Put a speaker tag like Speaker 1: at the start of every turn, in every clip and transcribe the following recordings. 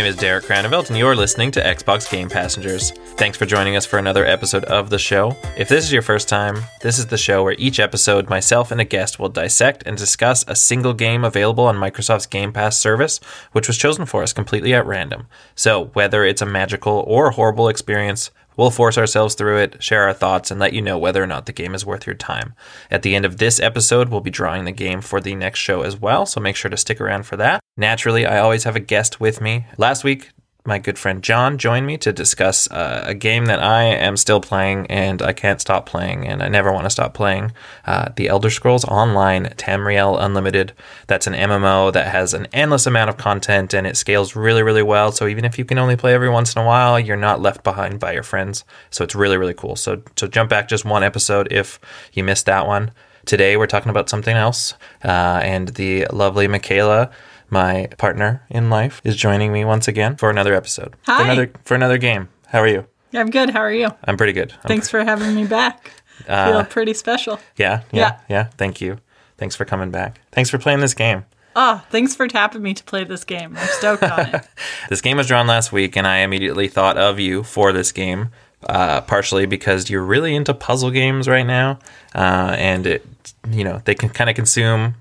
Speaker 1: Name is Derek Cranevelt, and you're listening to Xbox Game Passengers. Thanks for joining us for another episode of the show. If this is your first time, this is the show where each episode, myself and a guest will dissect and discuss a single game available on Microsoft's Game Pass service, which was chosen for us completely at random. So, whether it's a magical or horrible experience, We'll force ourselves through it, share our thoughts, and let you know whether or not the game is worth your time. At the end of this episode, we'll be drawing the game for the next show as well, so make sure to stick around for that. Naturally, I always have a guest with me. Last week, my good friend John joined me to discuss uh, a game that I am still playing and I can't stop playing and I never want to stop playing. Uh, the Elder Scrolls Online Tamriel Unlimited. That's an MMO that has an endless amount of content and it scales really, really well. So even if you can only play every once in a while, you're not left behind by your friends. So it's really, really cool. So, so jump back just one episode if you missed that one. Today we're talking about something else, uh, and the lovely Michaela my partner in life, is joining me once again for another episode.
Speaker 2: Hi.
Speaker 1: For another for another game. How are you?
Speaker 2: I'm good. How are you?
Speaker 1: I'm pretty good. I'm
Speaker 2: Thanks for having me back. Feel pretty special.
Speaker 1: Yeah, yeah,
Speaker 2: Yeah.
Speaker 1: yeah, Thank you. Thanks for coming back. Thanks for playing this game.
Speaker 2: Oh, thanks for tapping me to play this game. I'm stoked on it.
Speaker 1: This game was drawn last week, and I immediately thought of you for this game. Uh, partially because you're really into puzzle games right now, uh, and it, you know, they can kind of consume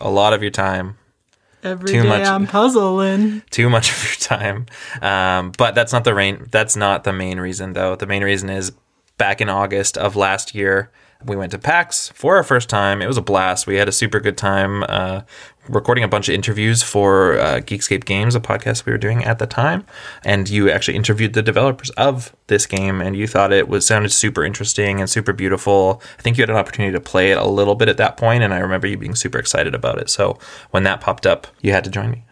Speaker 1: a lot of your time.
Speaker 2: Every
Speaker 1: Too
Speaker 2: day
Speaker 1: much-
Speaker 2: I'm puzzling.
Speaker 1: too much of your time. Um, but that's not the rain. That's not the main reason, though. The main reason is back in August of last year, we went to PAX for our first time. It was a blast. We had a super good time uh, recording a bunch of interviews for uh, Geekscape Games, a podcast we were doing at the time. And you actually interviewed the developers of this game, and you thought it was sounded super interesting and super beautiful. I think you had an opportunity to play it a little bit at that point, and I remember you being super excited about it. So when that popped up, you had to join me.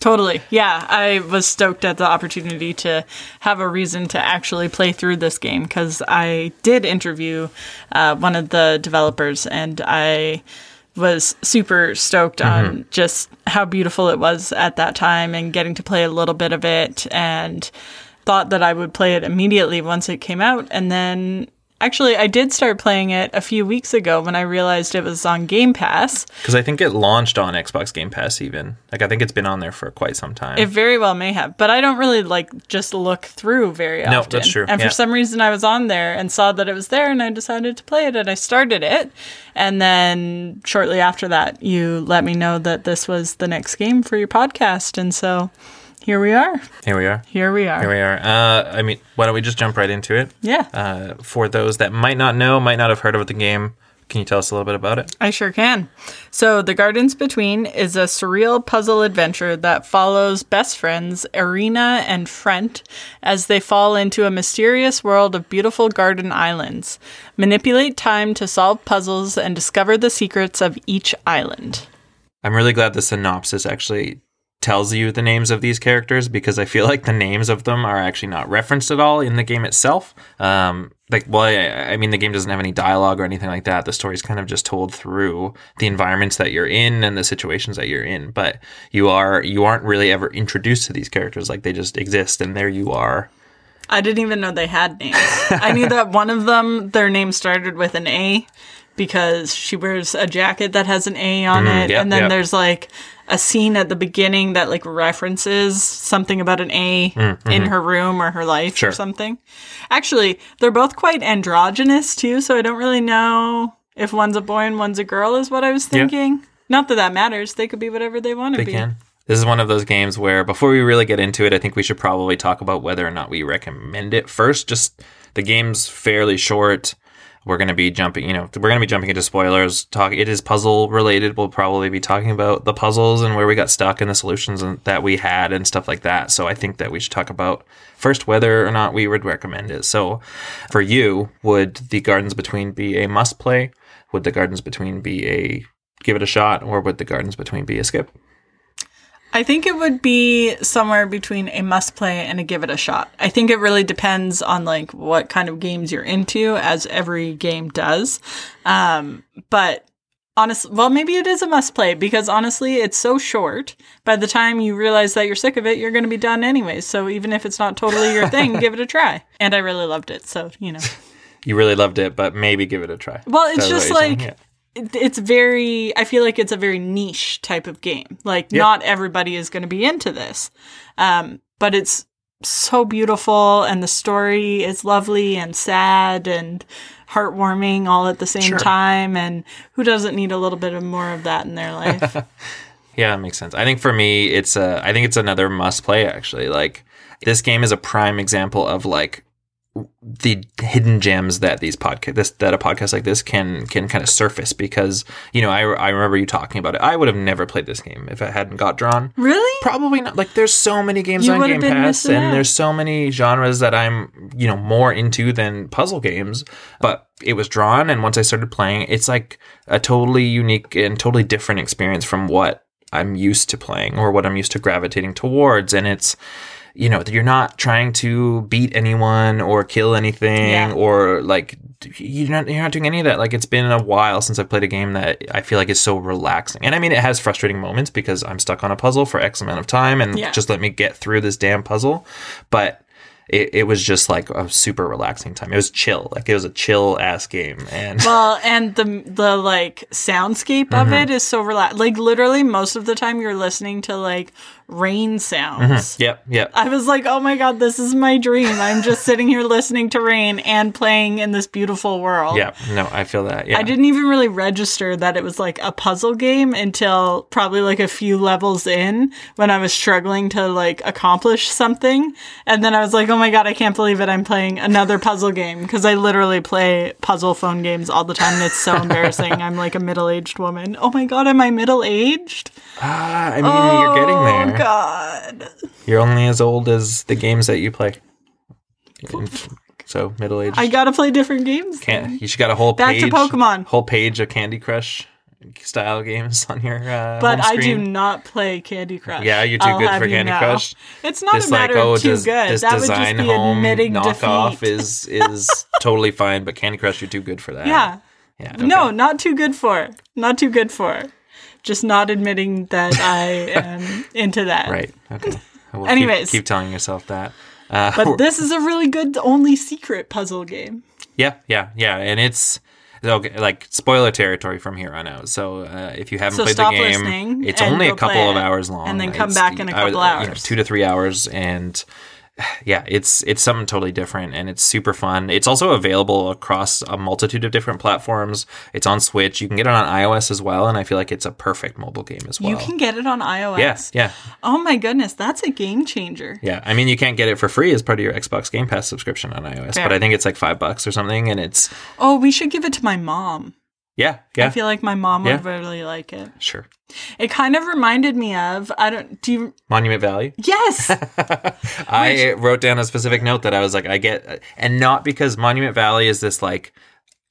Speaker 2: Totally. Yeah, I was stoked at the opportunity to have a reason to actually play through this game because I did interview uh, one of the developers and I was super stoked on mm-hmm. just how beautiful it was at that time and getting to play a little bit of it and thought that I would play it immediately once it came out. And then actually I did start playing it a few weeks ago when I realized it was on Game Pass.
Speaker 1: Because I think it launched on Xbox Game Pass, even. Like, I think it's been on there for quite some time.
Speaker 2: It very well may have, but I don't really like just look through very
Speaker 1: No,
Speaker 2: often.
Speaker 1: that's true,
Speaker 2: And
Speaker 1: yeah.
Speaker 2: for some reason, I was on there and saw that it was there, and I decided to play it, and I started it. And then shortly after that, you let me know that this was the next game for your podcast, and so here we are.
Speaker 1: Here we are.
Speaker 2: Here we are.
Speaker 1: Here we are. Uh, I mean, why don't we just jump right into it?
Speaker 2: Yeah,
Speaker 1: Uh, for those that might not know, might not have heard of the game, can you tell us a little bit about it?
Speaker 2: I sure can. So, The Gardens Between is a surreal puzzle adventure that follows best friends Arina and Frendt as they fall into a mysterious world of beautiful garden islands. Manipulate time to solve puzzles and discover the secrets of each island.
Speaker 1: I'm really glad the synopsis actually tells you the names of these characters because I feel like the names of them are actually not referenced at all in the game itself. Um, like, well, I, I mean, the game doesn't have any dialogue or anything like that. The story's kind of just told through the environments that you're in and the situations that you're in. But you are you aren't really ever introduced to these characters. Like they just exist, and there you are.
Speaker 2: I didn't even know they had names. I knew that one of them, their name started with an A because she wears a jacket that has an A on it.
Speaker 1: yep,
Speaker 2: and then
Speaker 1: yep.
Speaker 2: there's like a scene at the beginning that like references something about an A in her room or her life
Speaker 1: Mm, mm-hmm. Sure.
Speaker 2: or something. Actually, they're both quite androgynous too, so I don't really know if one's a boy and one's a girl is what I was
Speaker 1: Yeah.
Speaker 2: thinking. Not that that matters. They could be whatever they want to
Speaker 1: They
Speaker 2: be.
Speaker 1: can. This is one of those games where before we really get into it, I think we should probably talk about whether or not we recommend it first. Just the game's fairly short. We're going to be jumping, you know, we're going to be jumping into spoilers. Talk. It is puzzle related. We'll probably be talking about the puzzles and where we got stuck and the solutions that we had and stuff like that. So I think that we should talk about first whether or not we would recommend it. So for you, would the Gardens Between be a must play? Would the Gardens Between be a give it a shot, or would the Gardens Between be a skip?
Speaker 2: I think it would be somewhere between a must play and a give it a shot. I think it really depends on like what kind of games you're into, as every game does. Um, but honestly, well, maybe it is a must play because honestly, it's so short. By the time you realize that you're sick of it, you're going to be done anyways. So even if it's not totally your thing, give it a try. And I really loved it. So, you know.
Speaker 1: You really loved it, but maybe give it a try.
Speaker 2: Well, it's
Speaker 1: That's
Speaker 2: just like
Speaker 1: yeah.
Speaker 2: It- it's very. I feel like it's a very niche type of game. Like not everybody is going to be into this, um, but it's so beautiful, and the story is lovely and sad and heartwarming all at the same
Speaker 1: Sure.
Speaker 2: time. And who doesn't need a little bit of more of that in their life?
Speaker 1: Yeah, it makes sense. I think for me, it's a. I think it's another must play. Actually, like this game is a prime example of like the hidden gems that these podcast this that a podcast like this can can kind of surface because you know I, I remember you talking about it. I would have never played this game if it hadn't got drawn.
Speaker 2: really?
Speaker 1: Probably not. Like, there's so many games
Speaker 2: You
Speaker 1: on Game Pass, and
Speaker 2: out.
Speaker 1: there's so many genres that I'm, you know, more into than puzzle games. But it was drawn, and once I started playing, it's like a totally unique and totally different experience from what I'm used to playing or what I'm used to gravitating towards. And it's, you know, you're not trying to beat anyone or kill anything
Speaker 2: Yeah.
Speaker 1: or like you're not you're not doing any of that. Like it's been a while since I've played a game that I feel like is so relaxing. And I mean, it has frustrating moments because I'm stuck on a puzzle for X amount of time, and
Speaker 2: Yeah.
Speaker 1: just let me get through this damn puzzle. But it, it was just like a super relaxing time. It was chill, like it was a chill ass game, and
Speaker 2: Well, and the the like soundscape of
Speaker 1: Mm-hmm.
Speaker 2: it is so relaxed. Like literally, most of the time you're listening to like rain sounds.
Speaker 1: yep, yep.
Speaker 2: I was like, oh my god, this is my dream. I'm just sitting here listening to rain and playing in this beautiful world.
Speaker 1: Yeah, no, I feel that. Yeah,
Speaker 2: I didn't even really register that it was like a puzzle game until probably like a few levels in when I was struggling to like accomplish something. And then I was like, oh my god, I can't believe it. I'm playing another puzzle game because I literally play puzzle phone games all the time and it's so embarrassing. I'm like a middle aged woman. Oh my god, am I middle aged?
Speaker 1: Ah, I mean, you're getting
Speaker 2: Oh
Speaker 1: there.
Speaker 2: god.
Speaker 1: You're only as old as the games that you play. So middle aged.
Speaker 2: I gotta play different games.
Speaker 1: Can't you should got a whole
Speaker 2: Back to
Speaker 1: page,
Speaker 2: Pokemon.
Speaker 1: whole page of Candy Crush style games on your uh,
Speaker 2: But I do not play Candy Crush.
Speaker 1: Yeah, you're too
Speaker 2: I'll
Speaker 1: good for Candy
Speaker 2: know.
Speaker 1: Crush.
Speaker 2: It's not
Speaker 1: This
Speaker 2: a matter
Speaker 1: like oh,
Speaker 2: of too
Speaker 1: does,
Speaker 2: good.
Speaker 1: this
Speaker 2: that would
Speaker 1: design
Speaker 2: just be
Speaker 1: home
Speaker 2: admitting
Speaker 1: knockoff
Speaker 2: defeat.
Speaker 1: is is totally fine, but Candy Crush you're too good for that.
Speaker 2: yeah.
Speaker 1: yeah.
Speaker 2: No, not too good for. Not too good for. Just not admitting that I am into that.
Speaker 1: right. Okay. Well,
Speaker 2: Anyways.
Speaker 1: keep, keep telling yourself that. Uh,
Speaker 2: But this is a really good only secret puzzle game.
Speaker 1: Yeah, yeah, yeah, and it's okay. Like spoiler territory from here on out. So uh, if you haven't
Speaker 2: So
Speaker 1: played the game, it's only a couple of hours long,
Speaker 2: and then come
Speaker 1: It's-
Speaker 2: back in a
Speaker 1: I would-
Speaker 2: couple
Speaker 1: you know,
Speaker 2: hours.
Speaker 1: two to three hours, and yeah, it's it's something totally different, and it's super fun. It's also available across a multitude of different platforms. It's on Switch. You can get it on iOS as well, and I feel like it's a perfect mobile game as well.
Speaker 2: You can get it on iOS.
Speaker 1: yeah, yeah,
Speaker 2: Oh my goodness, that's a game changer.
Speaker 1: yeah. I mean, you can't get it for free as part of your Xbox Game Pass subscription on iOS,
Speaker 2: Fair.
Speaker 1: but I think it's like five bucks or something, and it's
Speaker 2: Oh, we should give it to my mom.
Speaker 1: Yeah, yeah,
Speaker 2: I feel like my mom
Speaker 1: Yeah.
Speaker 2: would really like it.
Speaker 1: sure.
Speaker 2: It kind of reminded me of I don't do you
Speaker 1: Monument Valley.
Speaker 2: Yes.
Speaker 1: I wrote down a specific note that I was like, I get, and not because Monument Valley is this like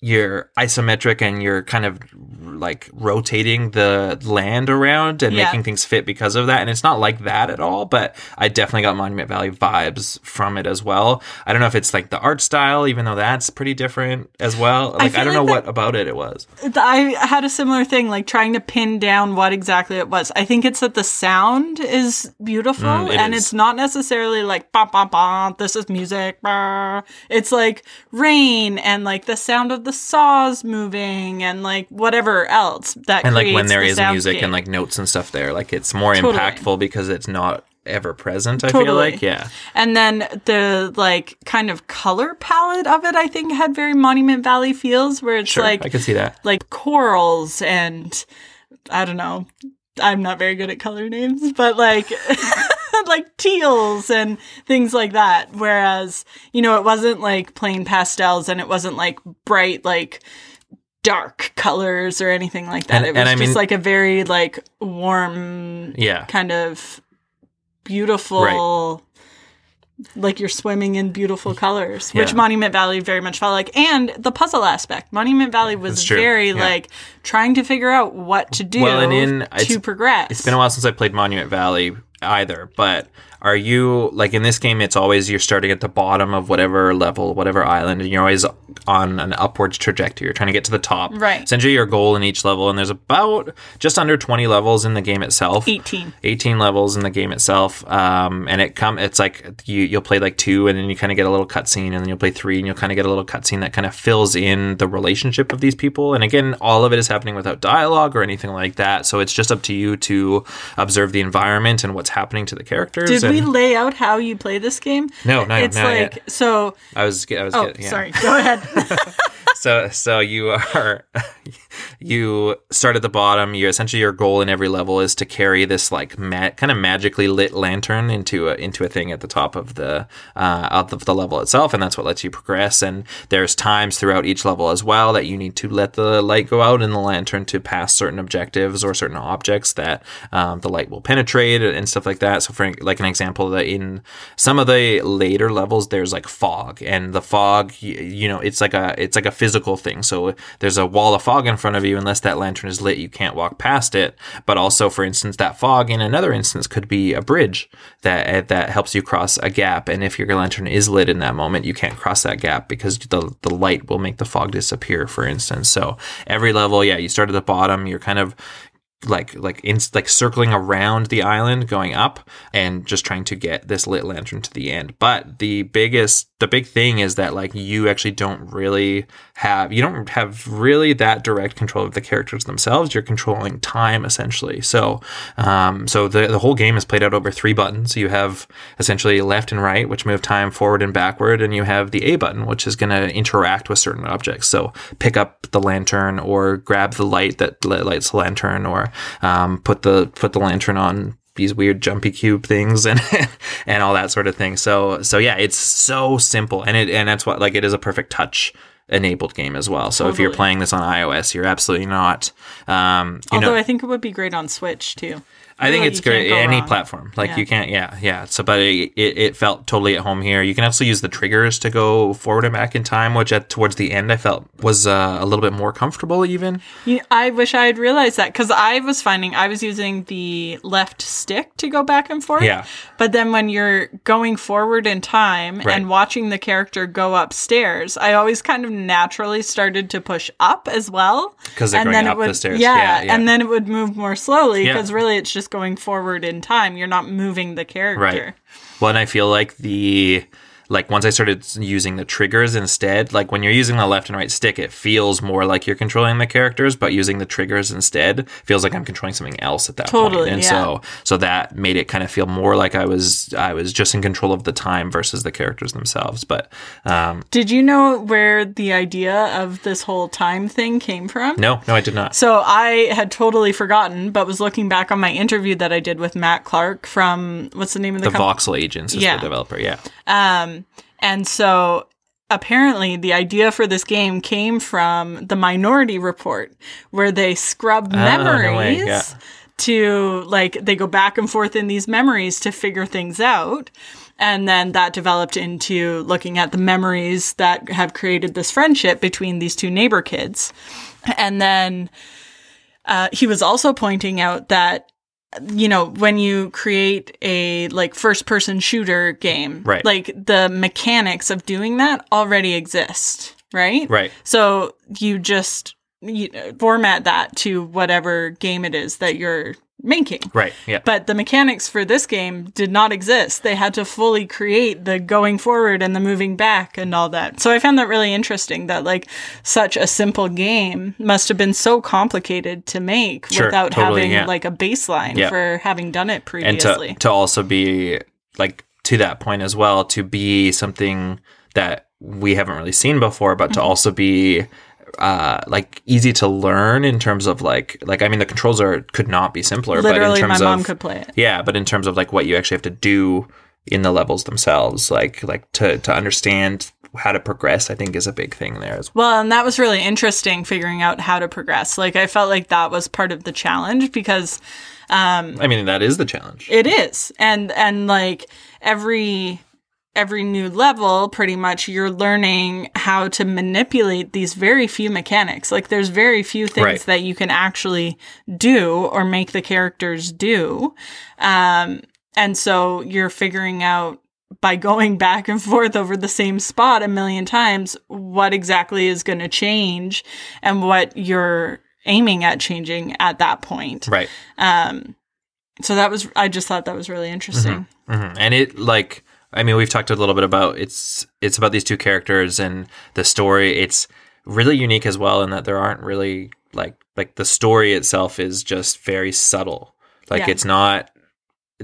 Speaker 1: you're isometric and you're kind of like rotating the land around and
Speaker 2: Yeah.
Speaker 1: making things fit because of that. And it's not like that at all, but I definitely got Monument Valley vibes from it as well. I don't know if it's like the art style, even though that's pretty different as well. Like, I,
Speaker 2: feel
Speaker 1: don't
Speaker 2: like
Speaker 1: know
Speaker 2: that-
Speaker 1: what about it it was.
Speaker 2: I had a similar thing, like trying to pin down what exactly it was. I think it's that the sound is beautiful
Speaker 1: Mm, it
Speaker 2: and
Speaker 1: is.
Speaker 2: it's not necessarily like ba ba ba, this is music. bah. It's like rain and like the sound of the the saws moving and like whatever else that
Speaker 1: and like when there
Speaker 2: the
Speaker 1: is music
Speaker 2: soundscape.
Speaker 1: and like notes and stuff there, like it's more
Speaker 2: Totally.
Speaker 1: impactful because it's not ever present. I feel like, yeah,
Speaker 2: And then the like kind of color palette of it, I think, had very Monument Valley feels, where it's
Speaker 1: sure,
Speaker 2: like
Speaker 1: I can see that.
Speaker 2: like corals and I don't know. I'm not very good at color names, but like like teals and things like that. Whereas, you know, it wasn't like plain pastels and it wasn't like bright like dark colors or anything like that.
Speaker 1: And-
Speaker 2: it was just
Speaker 1: mean-
Speaker 2: like a very like warm
Speaker 1: Yeah,
Speaker 2: kind of beautiful like you're swimming in beautiful colors which
Speaker 1: Yeah.
Speaker 2: monument valley very much felt like and the puzzle aspect monument valley was very
Speaker 1: yeah.
Speaker 2: like trying to figure out what to do
Speaker 1: Well, and in-
Speaker 2: to progress
Speaker 1: It's been a while since I played Monument Valley either, but are you like in this game it's always you're starting at the bottom of whatever level, whatever island, and you're always on an upwards trajectory. You're trying to get to the top.
Speaker 2: Right.
Speaker 1: Essentially your goal in each level, and there's about just under twenty levels in the game itself.
Speaker 2: 18
Speaker 1: 18 levels in the game itself um, and it come it's like you you'll play like two and then you kind of get a little cutscene and then you'll play three and you'll kind of get a little cutscene that kind of fills in the relationship of these people and again all of it is happening without dialogue or anything like that so it's just up to you to observe the environment and what's happening to the characters
Speaker 2: did we lay out how you play this game
Speaker 1: No, no,
Speaker 2: it's
Speaker 1: not
Speaker 2: like
Speaker 1: yet.
Speaker 2: so
Speaker 1: I was I was
Speaker 2: oh
Speaker 1: getting- yeah.
Speaker 2: sorry go ahead
Speaker 1: so so you are you start at the bottom. You essentially your goal in every level is to carry this like ma- kind of magically lit lantern into a into a thing at the top of the uh of the level itself and that's what lets you progress. And there's times throughout each level as well that you need to let the light go out in the lantern to pass certain objectives or certain objects that um, the light will penetrate and stuff like that. So for like an example that in some of the later levels there's like fog and the fog y- you know it's like a it's like a physical thing. So there's a wall of fog in front of you. Unless that lantern is lit you can't walk past it. But also for instance that fog in another instance could be a bridge that eh, that helps you cross a gap. And if your lantern is lit in that moment you can't cross that gap because the the light will make the fog disappear for instance. So every level yeah you start at the bottom. You're kind of like like in like circling around the island going up and just trying to get this lit lantern to the end. But the biggest the big thing is that like you actually don't really have you don't have really that direct control of the characters themselves. You're controlling time essentially. So um so the, the whole game is played out over three buttons. You have essentially left and right which move time forward and backward and you have the a button which is going to interact with certain objects. So pick up the lantern or grab the light that lights the lantern or um, put the put the lantern on these weird jumpy cube things and and all that sort of thing. So so yeah, it's so simple and it and that's what like it is a perfect touch enabled game as well. So if you're playing this on iOS, you're absolutely not. Um, you
Speaker 2: although
Speaker 1: know,
Speaker 2: i think it would be great on switch too
Speaker 1: I think it's great any
Speaker 2: wrong.
Speaker 1: platform. Like
Speaker 2: Yeah.
Speaker 1: you can't, yeah, yeah. So, but it, it, it felt totally at home here. You can also use the triggers to go forward and back in time, which at towards the end I felt was uh, a little bit more comfortable. Even
Speaker 2: You- I wish I had realized that because I was finding I was using the left stick to go back and forth.
Speaker 1: Yeah.
Speaker 2: But then when you're going forward in time
Speaker 1: Right.
Speaker 2: and watching the character go upstairs, I always kind of naturally started to push up as well.
Speaker 1: 'Cause they're
Speaker 2: and
Speaker 1: going
Speaker 2: then
Speaker 1: up
Speaker 2: would,
Speaker 1: the stairs.
Speaker 2: Yeah,
Speaker 1: Yeah, yeah.
Speaker 2: And then it would move more slowly because really it's just going forward in time. You're not moving the character.
Speaker 1: Right. Well, and I feel like the like once I started using the triggers instead, like when you're using the left and right stick, it feels more like you're controlling the characters, but using the triggers instead feels like I'm controlling something else at that point.
Speaker 2: Totally,
Speaker 1: And
Speaker 2: yeah.
Speaker 1: so so that made it kind of feel more like I was I was just in control of the time versus the characters themselves. But um
Speaker 2: Did you know where the idea of this whole time thing came from?
Speaker 1: no, no I did not.
Speaker 2: So I had totally forgotten, but was looking back on my interview that I did with Matt Clark from what's the name of the,
Speaker 1: The
Speaker 2: company?
Speaker 1: voxel agents is
Speaker 2: Yeah.
Speaker 1: the developer, yeah.
Speaker 2: Um, and so apparently the idea for this game came from the Minority Report, where they scrub
Speaker 1: Oh,
Speaker 2: memories.
Speaker 1: way, yeah.
Speaker 2: To like, they go back and forth in these memories to figure things out. And then that developed into looking at the memories that have created this friendship between these two neighbor kids. And then uh, he was also pointing out that you know when you create a like first person shooter game
Speaker 1: Right.
Speaker 2: like the mechanics of doing that already exist right
Speaker 1: Right.
Speaker 2: so you just you know, format that to whatever game it is that you're making.
Speaker 1: Right. Yeah.
Speaker 2: But the mechanics for this game did not exist. They had to fully create the going forward and the moving back and all that. So I found that really interesting that like such a simple game must have been so complicated to make
Speaker 1: Sure,
Speaker 2: without
Speaker 1: totally,
Speaker 2: having
Speaker 1: yeah.
Speaker 2: like a baseline
Speaker 1: Yeah.
Speaker 2: for having done it previously.
Speaker 1: and to to also be like to that point as well to be something that we haven't really seen before but to
Speaker 2: Mm-hmm.
Speaker 1: also be uh like easy to learn in terms of like like i mean the controls are could not be simpler but in
Speaker 2: Literally, my
Speaker 1: terms
Speaker 2: mom
Speaker 1: of
Speaker 2: could play it.
Speaker 1: yeah but in terms of like what you actually have to do in the levels themselves like like to to understand how to progress i think is a big thing there as well
Speaker 2: Well, and that was really interesting figuring out how to progress. Like I felt like that was part of the challenge because um
Speaker 1: i mean that is the challenge
Speaker 2: It is. And and like every every new level pretty much you're learning how to manipulate these very few mechanics. Like there's very few things
Speaker 1: Right.
Speaker 2: that you can actually do or make the characters do. Um and so you're figuring out by going back and forth over the same spot a million times what exactly is going to change and what you're aiming at changing at that point.
Speaker 1: right
Speaker 2: So that was I just thought that was really interesting.
Speaker 1: Mhm. And it like I mean we've talked a little bit about it's it's about these two characters and the story. It's really unique as well in that there aren't really like like the story itself is just very subtle. Like
Speaker 2: Yeah.
Speaker 1: it's not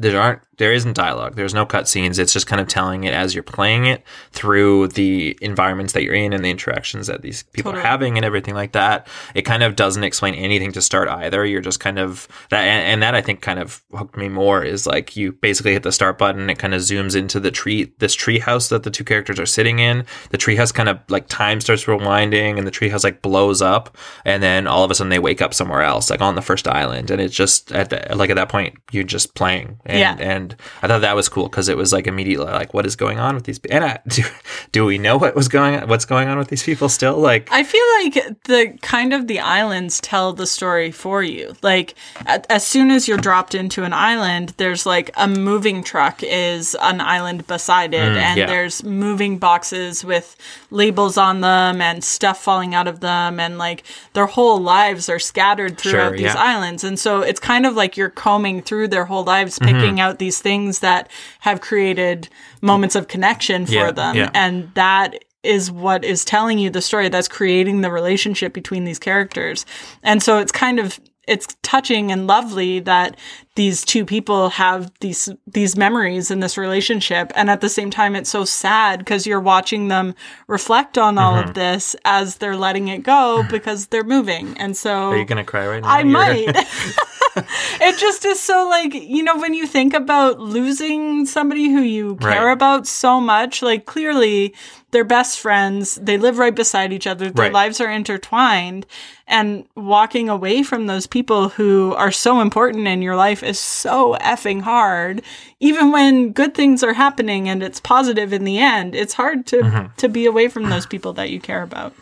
Speaker 1: there aren't there isn't dialogue. There's no cutscenes. It's just kind of telling it as you're playing it through the environments that you're in and the interactions that these people
Speaker 2: Totally.
Speaker 1: are having and everything like that. It kind of doesn't explain anything to start either. You're just kind of that, and, and that I think kind of hooked me more is like you basically hit the start button. It kind of zooms into the tree, this tree house that the two characters are sitting in. The tree house kind of like time starts rewinding, and the tree house like blows up, and then all of a sudden they wake up somewhere else, like on the first island, and it's just at the, like at that point you're just playing, and,
Speaker 2: Yeah.
Speaker 1: and I thought that was cool because it was like immediately like what is going on with these and I, do, do we know what was going on what's going on with these people still like
Speaker 2: I feel like the kind of the islands tell the story for you. Like as soon as you're dropped into an island, there's like a moving truck is an island beside it, and
Speaker 1: Mm, yeah.
Speaker 2: there's moving boxes with labels on them and stuff falling out of them, and like their whole lives are scattered throughout
Speaker 1: Sure,
Speaker 2: these
Speaker 1: yeah.
Speaker 2: islands, and so it's kind of like you're combing through their whole lives,
Speaker 1: Mm-hmm.
Speaker 2: picking out these things that have created moments of connection for
Speaker 1: Yeah,
Speaker 2: them,
Speaker 1: yeah.
Speaker 2: and that is what is telling you the story that's creating the relationship between these characters. And so it's kind of it's touching and lovely that these two people have these these memories in this relationship and at the same time it's so sad because you're watching them reflect on all
Speaker 1: Mm-hmm.
Speaker 2: of this as they're letting it go because they're moving and so
Speaker 1: are you gonna cry right now
Speaker 2: I might. it just is so like, you know, when you think about losing somebody who you care
Speaker 1: Right.
Speaker 2: about so much, like clearly they're best friends, they live right beside each other, their
Speaker 1: Right.
Speaker 2: lives are intertwined, and walking away from those people who are so important in your life is so effing hard. Even when good things are happening and it's positive in the end, it's hard to
Speaker 1: Mm-hmm.
Speaker 2: to be away from those people that you care about.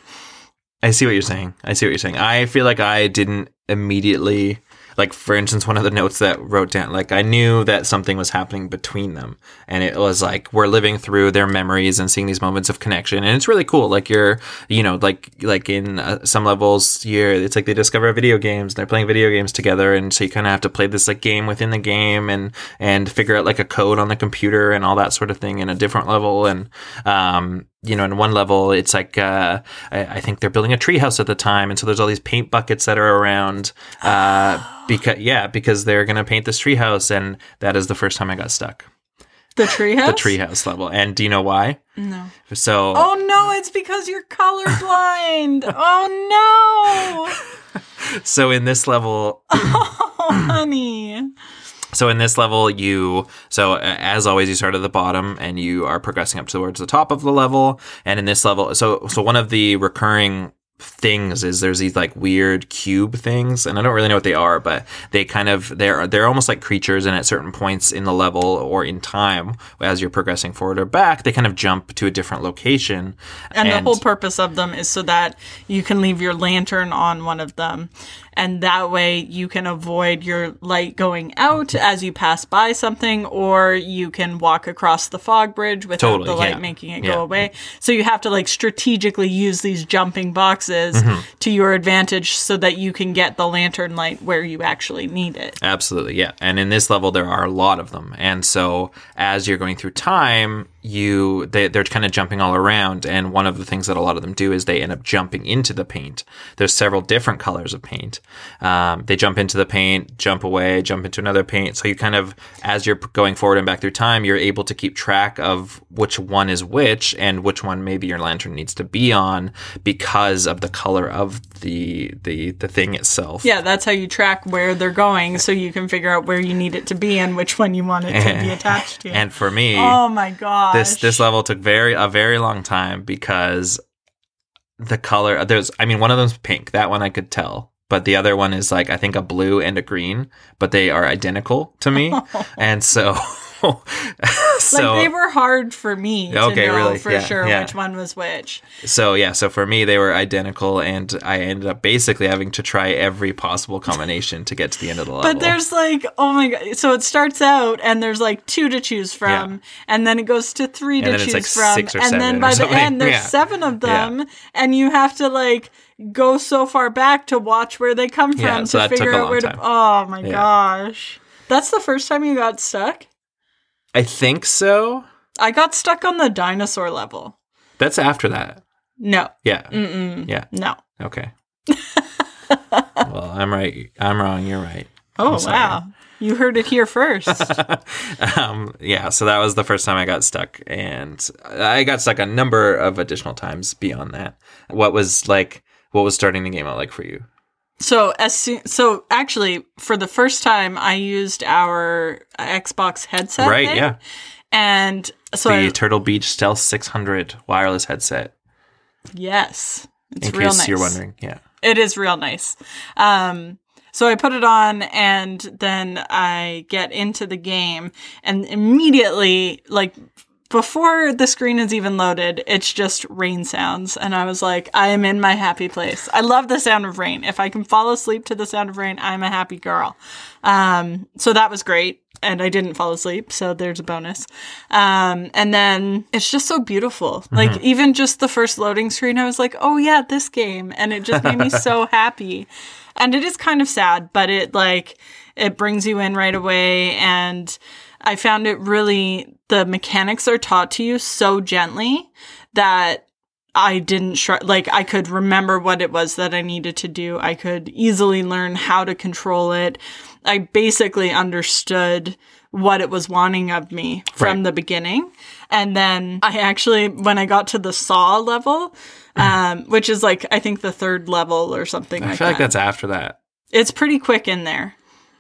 Speaker 1: I see what you're saying. I see what you're saying. I feel like I didn't immediately like for instance one of the notes that wrote down like I knew that something was happening between them. And it was like we're living through their memories and seeing these moments of connection. And it's really cool. Like you're you know like like in uh, some levels you're it's like they discover video games and they're playing video games together. And so you kind of have to play this like game within the game and and figure out like a code on the computer and all that sort of thing in a different level. And um you know, in one level, it's like uh, I, I think they're building a treehouse at the time, and so there's all these paint buckets that are around. Uh, because yeah, because they're gonna paint this treehouse, and that is the first time I got stuck.
Speaker 2: The treehouse?
Speaker 1: The treehouse level, and do you know why?
Speaker 2: No.
Speaker 1: So
Speaker 2: Oh no, it's because you're colorblind. oh no.
Speaker 1: so in this level,
Speaker 2: Oh honey.
Speaker 1: So in this level, you so uh, as always, you start at the bottom and you are progressing up towards the top of the level. And in this level, so so one of the recurring things is there's these like weird cube things and I don't really know what they are but they kind of they're they're almost like creatures and at certain points in the level or in time as you're progressing forward or back they kind of jump to a different location
Speaker 2: And, the whole purpose of them is so that you can leave your lantern on one of them. And that way you can avoid your light going out mm-hmm. as you pass by something, or you can walk across the fog bridge without
Speaker 1: Totally,
Speaker 2: the light
Speaker 1: yeah.
Speaker 2: making it
Speaker 1: Yeah.
Speaker 2: go away. So you have to like strategically use these jumping boxes boxes to your advantage so that you can get the lantern light where you actually need it.
Speaker 1: Absolutely, yeah. And in this level, there are a lot of them, and so as you're going through time, you they, they're kind of jumping all around. And one of the things that a lot of them do is they end up jumping into the paint. There's several different colors of paint. Um, they jump into the paint, jump away, jump into another paint. So you kind of, as you're going forward and back through time, you're able to keep track of which one is which and which one maybe your lantern needs to be on because of the color of the the the thing itself.
Speaker 2: Yeah, that's how you track where they're going so you can figure out where you need it to be and which one you want it to be attached to.
Speaker 1: And for me,
Speaker 2: oh my gosh.
Speaker 1: This this level took very a very long time because the color there's I mean one of them's pink. That one I could tell. But the other one is like I think a blue and a green but they are identical to me. And so so
Speaker 2: like they were hard for me to
Speaker 1: Okay,
Speaker 2: know
Speaker 1: really?
Speaker 2: for
Speaker 1: Yeah,
Speaker 2: sure
Speaker 1: yeah.
Speaker 2: which one was which.
Speaker 1: so yeah so for me they were identical and I ended up basically having to try every possible combination to get to the end of the level
Speaker 2: But there's like, oh my god! So it starts out, and there's like two to choose from,
Speaker 1: Yeah.
Speaker 2: and then it goes to three to choose
Speaker 1: like,
Speaker 2: from, and
Speaker 1: seven
Speaker 2: then by the end there's seven of them, and you have to like go so far back to watch where they come from
Speaker 1: Yeah, so
Speaker 2: to figure out where
Speaker 1: time.
Speaker 2: to. Oh my gosh! That's the first time you got stuck.
Speaker 1: I think so
Speaker 2: I got stuck on the dinosaur level.
Speaker 1: that's after that
Speaker 2: No,
Speaker 1: yeah
Speaker 2: Mm-mm.
Speaker 1: yeah
Speaker 2: no.
Speaker 1: okay well I'm right I'm wrong you're right
Speaker 2: Oh wow! You heard it here first.
Speaker 1: um, yeah, so that was the first time I got stuck, and I got stuck a number of additional times beyond that. What was like? What was starting the game out like for you?
Speaker 2: So as soon, so actually, for the first time, I used our Xbox headset.
Speaker 1: right?
Speaker 2: thing,
Speaker 1: Yeah,
Speaker 2: and so
Speaker 1: the
Speaker 2: I,
Speaker 1: Turtle Beach Stealth 600 wireless headset.
Speaker 2: yes, it's
Speaker 1: in
Speaker 2: real
Speaker 1: case
Speaker 2: nice.
Speaker 1: you're wondering, yeah.
Speaker 2: It is real nice. Um, so I put it on and then I get into the game and immediately, like, before the screen is even loaded, it's just rain sounds. And I was like, I am in my happy place. I love the sound of rain. If I can fall asleep to the sound of rain, I'm a happy girl. Um, so that was great. And I didn't fall asleep, so there's a bonus. Um, and then it's just so beautiful. Like even just the first loading screen, I was like, "Oh yeah, this game," and it just made me so happy. And it is kind of sad, but it like it brings you in right away. And I found it really the mechanics are taught to you so gently that I didn't sh- like I could remember what it was that I needed to do. I could easily learn how to control it. I basically understood what it was wanting of me from
Speaker 1: Right.
Speaker 2: the beginning. And then I actually when I got to the saw level, um, which is like I think the third level or something
Speaker 1: I
Speaker 2: like
Speaker 1: feel like that's after that.
Speaker 2: It's pretty quick in there.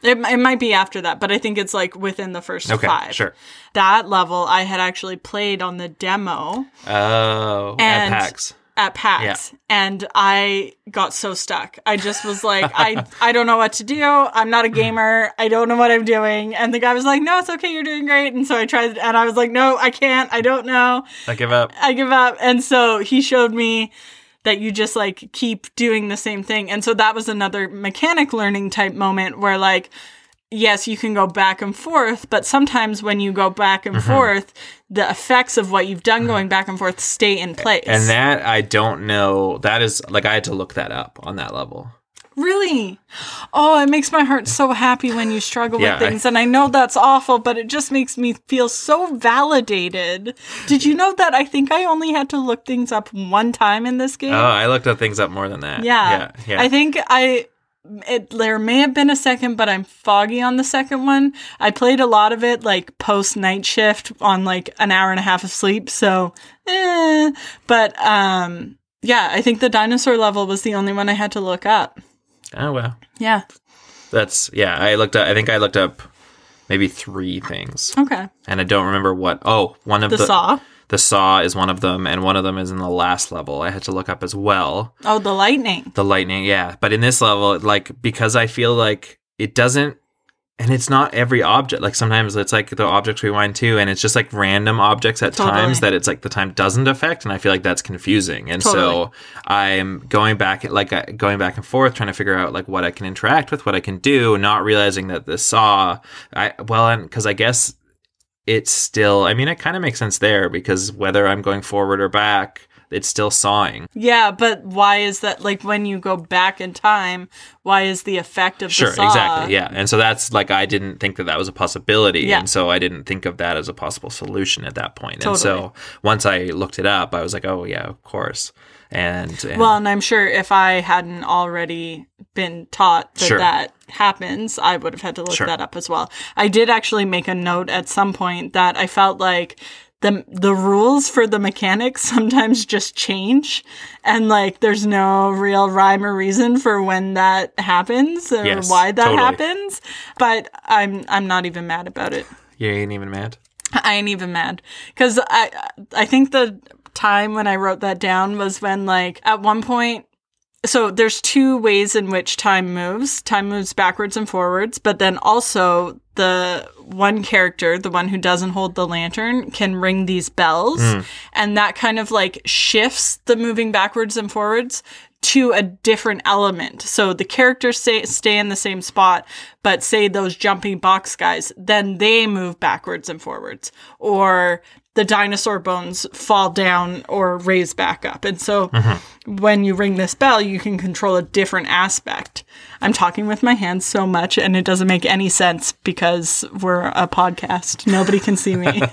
Speaker 2: It, it might be after that, but I think it's like within the first
Speaker 1: Okay,
Speaker 2: five.
Speaker 1: sure.
Speaker 2: That level I had actually played on the demo
Speaker 1: Oh,
Speaker 2: And-
Speaker 1: at PAX.
Speaker 2: at PAX and I got so stuck. I just was like, I I don't know what to do. I'm not a gamer. I don't know what I'm doing. And the guy was like, No, it's okay, you're doing great. And so I tried and I was like, No, I can't. I don't know.
Speaker 1: I give up.
Speaker 2: I give up. And so he showed me that you just like keep doing the same thing. And so that was another mechanic learning type moment where like yes, you can go back and forth, but sometimes when you go back and
Speaker 1: Mm-hmm.
Speaker 2: forth, the effects of what you've done going back and forth stay in place.
Speaker 1: And that I don't know. That is like I had to look that up on that level.
Speaker 2: Really? Oh, it makes my heart so happy when you struggle
Speaker 1: Yeah,
Speaker 2: with things. and I know that's awful, but it just makes me feel so validated. Did you know that I think I only had to look things up one time in this game?
Speaker 1: Oh, I looked up things up more than that.
Speaker 2: yeah.
Speaker 1: yeah, yeah.
Speaker 2: I think I. It, there may have been a second, but I'm foggy on the second one. I played a lot of it like post night shift on like an hour and a half of sleep, so eh. But um, yeah, I think the dinosaur level was the only one I had to look up.
Speaker 1: Oh well.
Speaker 2: Yeah.
Speaker 1: That's yeah. I looked up. I think I looked up maybe three things,
Speaker 2: Okay.
Speaker 1: and I don't remember what. Oh, one of
Speaker 2: The
Speaker 1: the,
Speaker 2: saw.
Speaker 1: The saw is one of them, and one of them is in the last level. I had to look up as well.
Speaker 2: Oh, the lightning.
Speaker 1: The lightning, yeah. But in this level, like because I feel like it doesn't, and it's not every object. Like sometimes it's like the objects rewind too, and it's just like random objects at
Speaker 2: Totally.
Speaker 1: times that it's like the time doesn't affect, and I feel like that's confusing. And
Speaker 2: Totally.
Speaker 1: so I'm going back, like uh, going back and forth, trying to figure out like what I can interact with, what I can do, not realizing that the saw, I well, and because I guess it's still. I mean, it kind of makes sense there because whether I'm going forward or back. It's still sawing.
Speaker 2: Yeah, but why is that? Like when you go back in time, why is the effect of
Speaker 1: Sure, exactly. Yeah. And so that's like I didn't think that that was a possibility,
Speaker 2: Yeah.
Speaker 1: and so I didn't think of that as a possible solution at that point. And so once I looked it up, I was like, oh yeah, of course. And, and
Speaker 2: Well, and I'm sure if I hadn't already been taught that
Speaker 1: Sure.
Speaker 2: that happens, I would have had to look
Speaker 1: Sure.
Speaker 2: that up as well. I did actually make a note at some point that I felt like the the rules for the mechanics sometimes just change and like there's no real rhyme or reason for when that happens or
Speaker 1: Yes,
Speaker 2: why that
Speaker 1: totally.
Speaker 2: happens but i'm i'm not even mad about it
Speaker 1: you ain't even mad.
Speaker 2: I ain't even mad because I I think the time when I wrote that down was when like at one point. So there's two ways in which time moves. Time moves backwards and forwards, but then also the one character, the one who doesn't hold the lantern, can ring these bells, hmm. and that kind of like shifts the moving backwards and forwards to a different element. So the characters stay, stay in the same spot, but say those jumping box guys, then they move backwards and forwards. Or the dinosaur bones fall down or raise back up. And so when you ring this bell, you can control a different aspect. I'm talking with my hands so much and it doesn't make any sense because we're a podcast. Nobody can see me.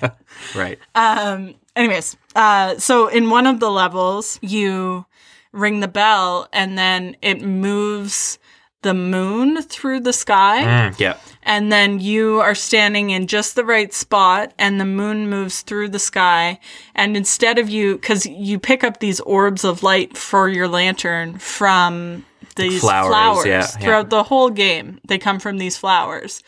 Speaker 1: Right.
Speaker 2: Um anyways, uh, so in one of the levels, you ring the bell and then it moves the moon through the sky.
Speaker 1: Mm, yeah.
Speaker 2: And then you are standing in just the right spot and the moon moves through the sky. And instead of you, cause you pick up these orbs of light for your lantern from these
Speaker 1: Flowers,
Speaker 2: flowers,
Speaker 1: yeah, yeah.
Speaker 2: throughout the whole game. They come from these flowers.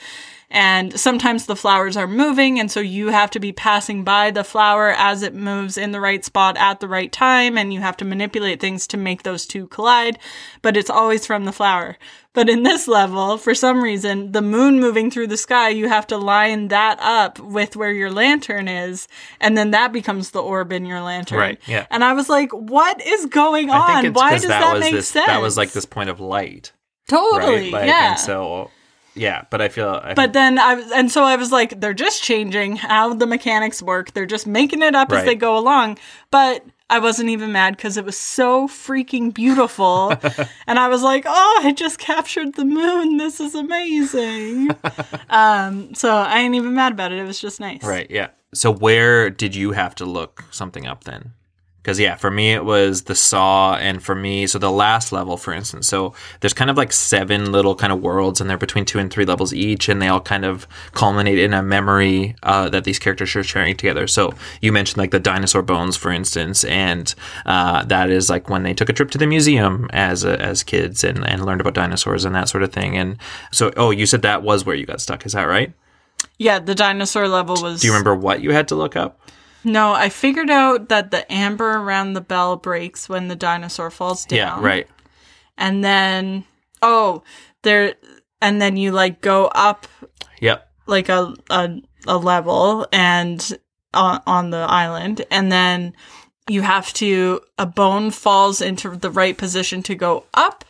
Speaker 2: And sometimes the flowers are moving, and so you have to be passing by the flower as it moves in the right spot at the right time, and you have to manipulate things to make those two collide, but it's always from the flower. But in this level, for some reason, the moon moving through the sky, you have to line that up with where your lantern is, and then that becomes the orb in your lantern.
Speaker 1: Right, yeah.
Speaker 2: And I was like, what is going on?
Speaker 1: I think it's
Speaker 2: Why does
Speaker 1: that,
Speaker 2: that, make
Speaker 1: this
Speaker 2: sense?
Speaker 1: that was like this point of light.
Speaker 2: Totally,
Speaker 1: Right? Like,
Speaker 2: yeah.
Speaker 1: And so yeah, but I feel I
Speaker 2: But then I was, and so I was like, they're just changing how the mechanics work. They're just making it up as they go along. But I wasn't even mad because it was so freaking beautiful. and I was like, oh, I just captured the moon. This is amazing. um, so I ain't even mad about it. It was just nice.
Speaker 1: Right, yeah. So where did you have to look something up then? Because yeah, for me it was the saw, and for me, so the last level, for instance, so there's kind of like seven little kind of worlds, and they're between two and three levels each, and they all kind of culminate in a memory uh, that these characters are sharing together. So you mentioned like the dinosaur bones, for instance, and uh, that is like when they took a trip to the museum as as kids and and learned about dinosaurs and that sort of thing. And so, oh, you said that was where you got stuck, is that right?
Speaker 2: Yeah, the dinosaur level was.
Speaker 1: Do you remember what you had to look up?
Speaker 2: No, I figured out that the amber around the bell breaks when the dinosaur falls down.
Speaker 1: Yeah, right.
Speaker 2: and then oh there and then you like go up
Speaker 1: Yep.
Speaker 2: like a a, a level and on, on the island and then you have to a bone falls into the right position to go up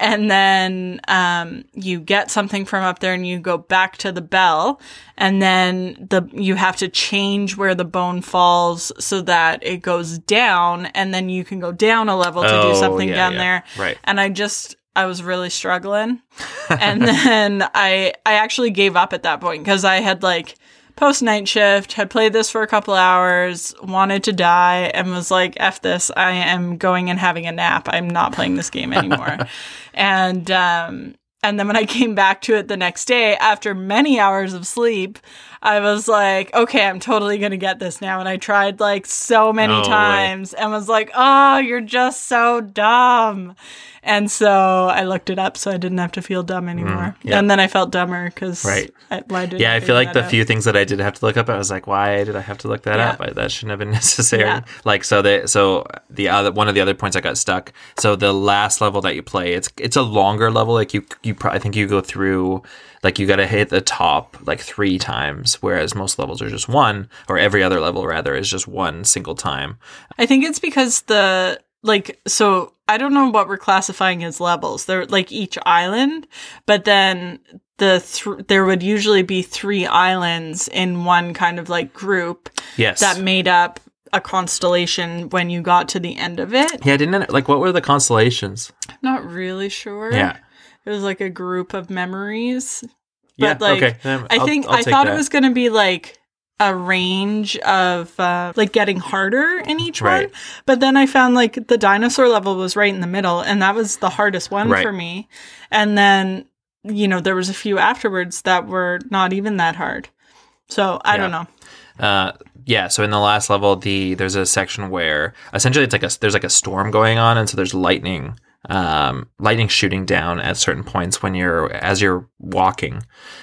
Speaker 2: and then um, you get something from up there and you go back to the bell and then the you have to change where the bone falls so that it goes down and then you can go down a level to
Speaker 1: Oh,
Speaker 2: do something
Speaker 1: yeah,
Speaker 2: down
Speaker 1: yeah.
Speaker 2: there
Speaker 1: Right.
Speaker 2: and i just i was really struggling and then i i actually gave up at that point because i had like post night shift had played this for a couple hours wanted to die and was like f this i am going and having a nap. I'm not playing this game anymore. And um and then when I came back to it the next day after many hours of sleep, I was like, okay, I'm totally going to get this now. And I tried like so many
Speaker 1: way.
Speaker 2: times and was like, oh, you're just so dumb. And so I looked it up so I didn't have to feel dumb anymore.
Speaker 1: Mm, yeah.
Speaker 2: And then I felt dumber because
Speaker 1: Right.
Speaker 2: I, why did
Speaker 1: Yeah, I feel like the
Speaker 2: few.
Speaker 1: few things that I did have to look up, I was like, why did I have to look that
Speaker 2: Yeah.
Speaker 1: up? I, that shouldn't have been necessary.
Speaker 2: Yeah.
Speaker 1: Like, so the so the other one of the other points I got stuck. So the last level that you play, it's it's a longer level. Like you you pro- I think you go through like you got to hit the top like three times, whereas most levels are just one, or every other level rather is just one single time.
Speaker 2: I think it's because the like so I don't know what we're classifying as levels. They're like each island, but then the th- there would usually be three islands in one kind of like group
Speaker 1: Yes.
Speaker 2: that made up a constellation when you got to the end of it.
Speaker 1: Yeah, didn't it? Like, what were the constellations?
Speaker 2: Not really sure.
Speaker 1: Yeah.
Speaker 2: It was like a group of memories.
Speaker 1: Yeah,
Speaker 2: But like
Speaker 1: okay.
Speaker 2: I
Speaker 1: I'll-
Speaker 2: think
Speaker 1: I'll
Speaker 2: I thought
Speaker 1: that.
Speaker 2: it was going to be like a range of uh, like getting harder in each
Speaker 1: Right.
Speaker 2: one. But then I found like the dinosaur level was right in the middle and that was the hardest one
Speaker 1: Right.
Speaker 2: for me. And then you know there was a few afterwards that were not even that hard. So I don't know.
Speaker 1: Uh, yeah. So in the last level, the there's a section where essentially it's like a there's like a storm going on, and so there's lightning, um, lightning shooting down at certain points when you're as you're walking,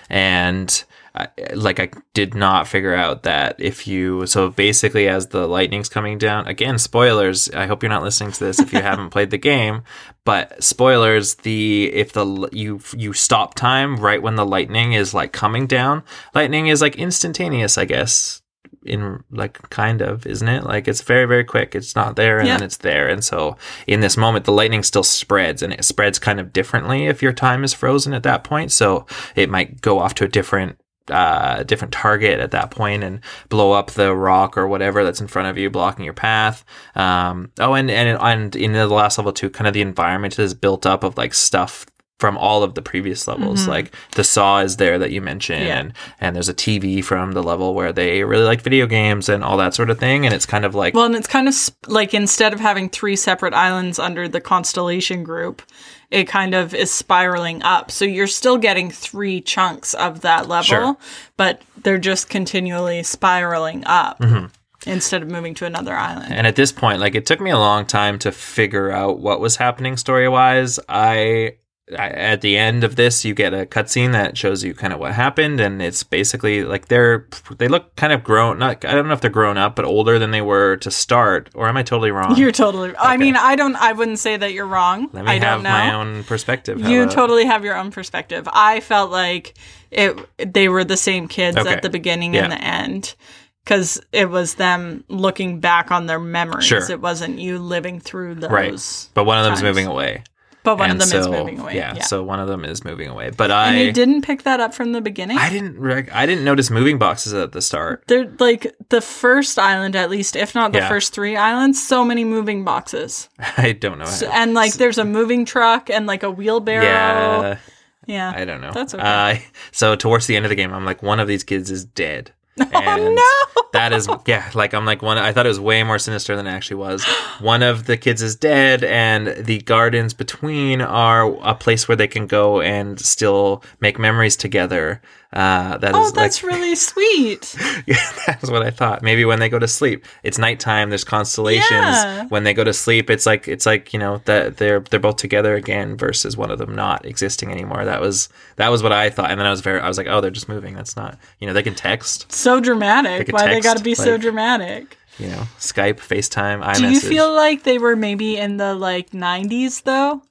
Speaker 1: and I, like I did not figure out that if you so basically as the lightning's coming down again spoilers I hope you're not listening to this if you haven't played the game but spoilers the if the you you stop time right when the lightning is like coming down lightning is like instantaneous I guess in like kind of isn't it like it's very very quick it's not there and
Speaker 2: Yeah.
Speaker 1: then it's there and so in this moment the lightning still spreads and it spreads kind of differently if your time is frozen at that point so it might go off to a different uh, different target at that point and blow up the rock or whatever that's in front of you, blocking your path. Um, oh, and and and in the last level too, kind of the environment is built up of like stuff from all of the previous levels. Mm-hmm. Like the saw is there that you mentioned,
Speaker 2: Yeah.
Speaker 1: and and there's a TV from the level where they really like video games and all that sort of thing. And it's kind of like
Speaker 2: Well, and it's kind of sp- like instead of having three separate islands under the constellation group, it kind of is spiraling up. So you're still getting three chunks of that level,
Speaker 1: Sure.
Speaker 2: but they're just continually spiraling up mm-hmm. instead of moving to another island.
Speaker 1: And at this point, like it took me a long time to figure out what was happening story wise. I at the end of this, you get a cutscene that shows you kind of what happened, and it's basically like they're they look kind of grown. Not I don't know if they're grown up, but older than they were to start. Or am I totally wrong?
Speaker 2: You're totally. I mean, I don't. I wouldn't say that you're wrong.
Speaker 1: Let me
Speaker 2: I
Speaker 1: have
Speaker 2: don't know.
Speaker 1: my own perspective. How
Speaker 2: You
Speaker 1: about-
Speaker 2: totally have your own perspective. I felt like it. They were the same kids
Speaker 1: Okay.
Speaker 2: at the beginning
Speaker 1: Yeah.
Speaker 2: and the end, because it was them looking back on their memories.
Speaker 1: Sure.
Speaker 2: It wasn't you living through those.
Speaker 1: right, but one of them's
Speaker 2: times.
Speaker 1: moving away.
Speaker 2: But one
Speaker 1: And
Speaker 2: of them is moving away.
Speaker 1: Yeah,
Speaker 2: Yeah.
Speaker 1: so one of them is moving away. But I,
Speaker 2: and you didn't pick that up from the beginning.
Speaker 1: I didn't, rec- I didn't notice moving boxes at the start.
Speaker 2: They're like the first island, at least, if not the
Speaker 1: Yeah.
Speaker 2: first three islands. So many moving boxes,
Speaker 1: I don't know. how-
Speaker 2: and like there's a moving truck and like a wheelbarrow.
Speaker 1: yeah.
Speaker 2: Yeah,
Speaker 1: I don't know.
Speaker 2: That's okay.
Speaker 1: Uh, so towards the end of the game, I'm like, one of these kids is dead.
Speaker 2: Oh, no!
Speaker 1: That is, yeah, like I'm like one. I thought it was way more sinister than it actually was. One of the kids is dead, and the gardens between are a place where they can go and still make memories together. Uh, that is
Speaker 2: Oh, that's
Speaker 1: like,
Speaker 2: really sweet.
Speaker 1: yeah, that's what I thought. Maybe when they go to sleep, it's nighttime. There's constellations.
Speaker 2: Yeah.
Speaker 1: When they go to sleep, it's like it's like you know that they're they're both together again versus one of them not existing anymore. That was that was what I thought, and then I was very I was like, oh, they're just moving. That's not you know they can text.
Speaker 2: So dramatic.
Speaker 1: could
Speaker 2: Why they got to be so dramatic?
Speaker 1: You know, Skype, FaceTime, iMessage.
Speaker 2: Do you feel like they were maybe in the like 90s though?